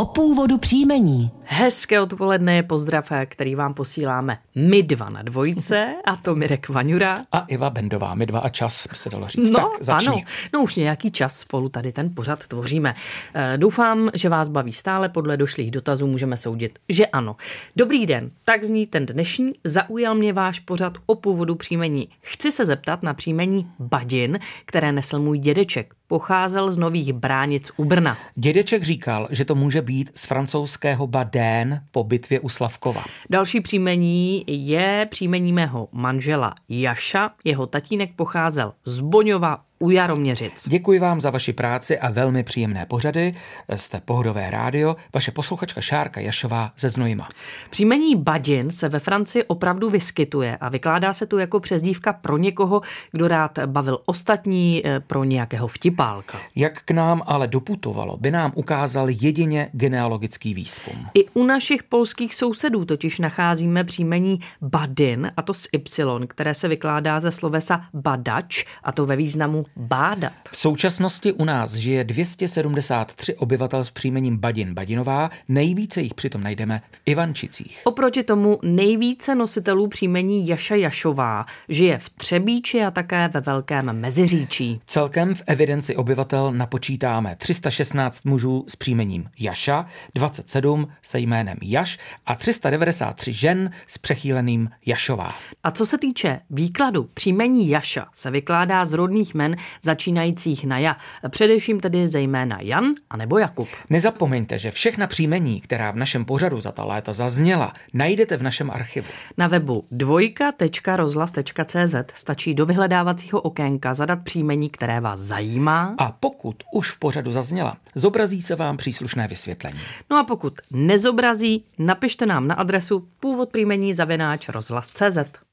o původu příjmení. Hezké odpoledne je pozdrav, který vám posíláme my dva na dvojce, a to Mirek Vaňura. A Iva Bendová, my dva a čas, by se dalo říct. No, tak, začni. ano, no už nějaký čas spolu tady ten pořad tvoříme. E, doufám, že vás baví stále, podle došlých dotazů můžeme soudit, že ano. Dobrý den, tak zní ten dnešní, zaujal mě váš pořad o původu příjmení. Chci se zeptat na příjmení Badin, které nesl můj dědeček pocházel z Nových Bránic u Brna. Dědeček říkal, že to může být z francouzského Badén po bitvě u Slavkova. Další příjmení je příjmení mého manžela Jaša. Jeho tatínek pocházel z Boňova u Jaroměřic. Děkuji vám za vaši práci a velmi příjemné pořady. Jste pohodové rádio, vaše posluchačka Šárka Jašová ze Znojima. Příjmení Badin se ve Francii opravdu vyskytuje a vykládá se tu jako přezdívka pro někoho, kdo rád bavil ostatní eh, pro nějakého vtipálka. Jak k nám ale doputovalo, by nám ukázal jedině genealogický výzkum. I u našich polských sousedů totiž nacházíme příjmení Badin, a to s Y, které se vykládá ze slovesa badač, a to ve významu bádat. V současnosti u nás žije 273 obyvatel s příjmením Badin Badinová, nejvíce jich přitom najdeme v Ivančicích. Oproti tomu nejvíce nositelů příjmení Jaša Jašová žije v Třebíči a také ve Velkém Meziříčí. Celkem v evidenci obyvatel napočítáme 316 mužů s příjmením Jaša, 27 se jménem Jaš a 393 žen s přechýleným Jašová. A co se týče výkladu, příjmení Jaša se vykládá z rodných men začínajících na ja, především tedy zejména Jan a nebo Jakub. Nezapomeňte, že všechna příjmení, která v našem pořadu za ta léta zazněla, najdete v našem archivu. Na webu dvojka.rozhlas.cz stačí do vyhledávacího okénka zadat příjmení, které vás zajímá. A pokud už v pořadu zazněla, zobrazí se vám příslušné vysvětlení. No a pokud nezobrazí, napište nám na adresu původ příjmení zavináč rozhlas.cz.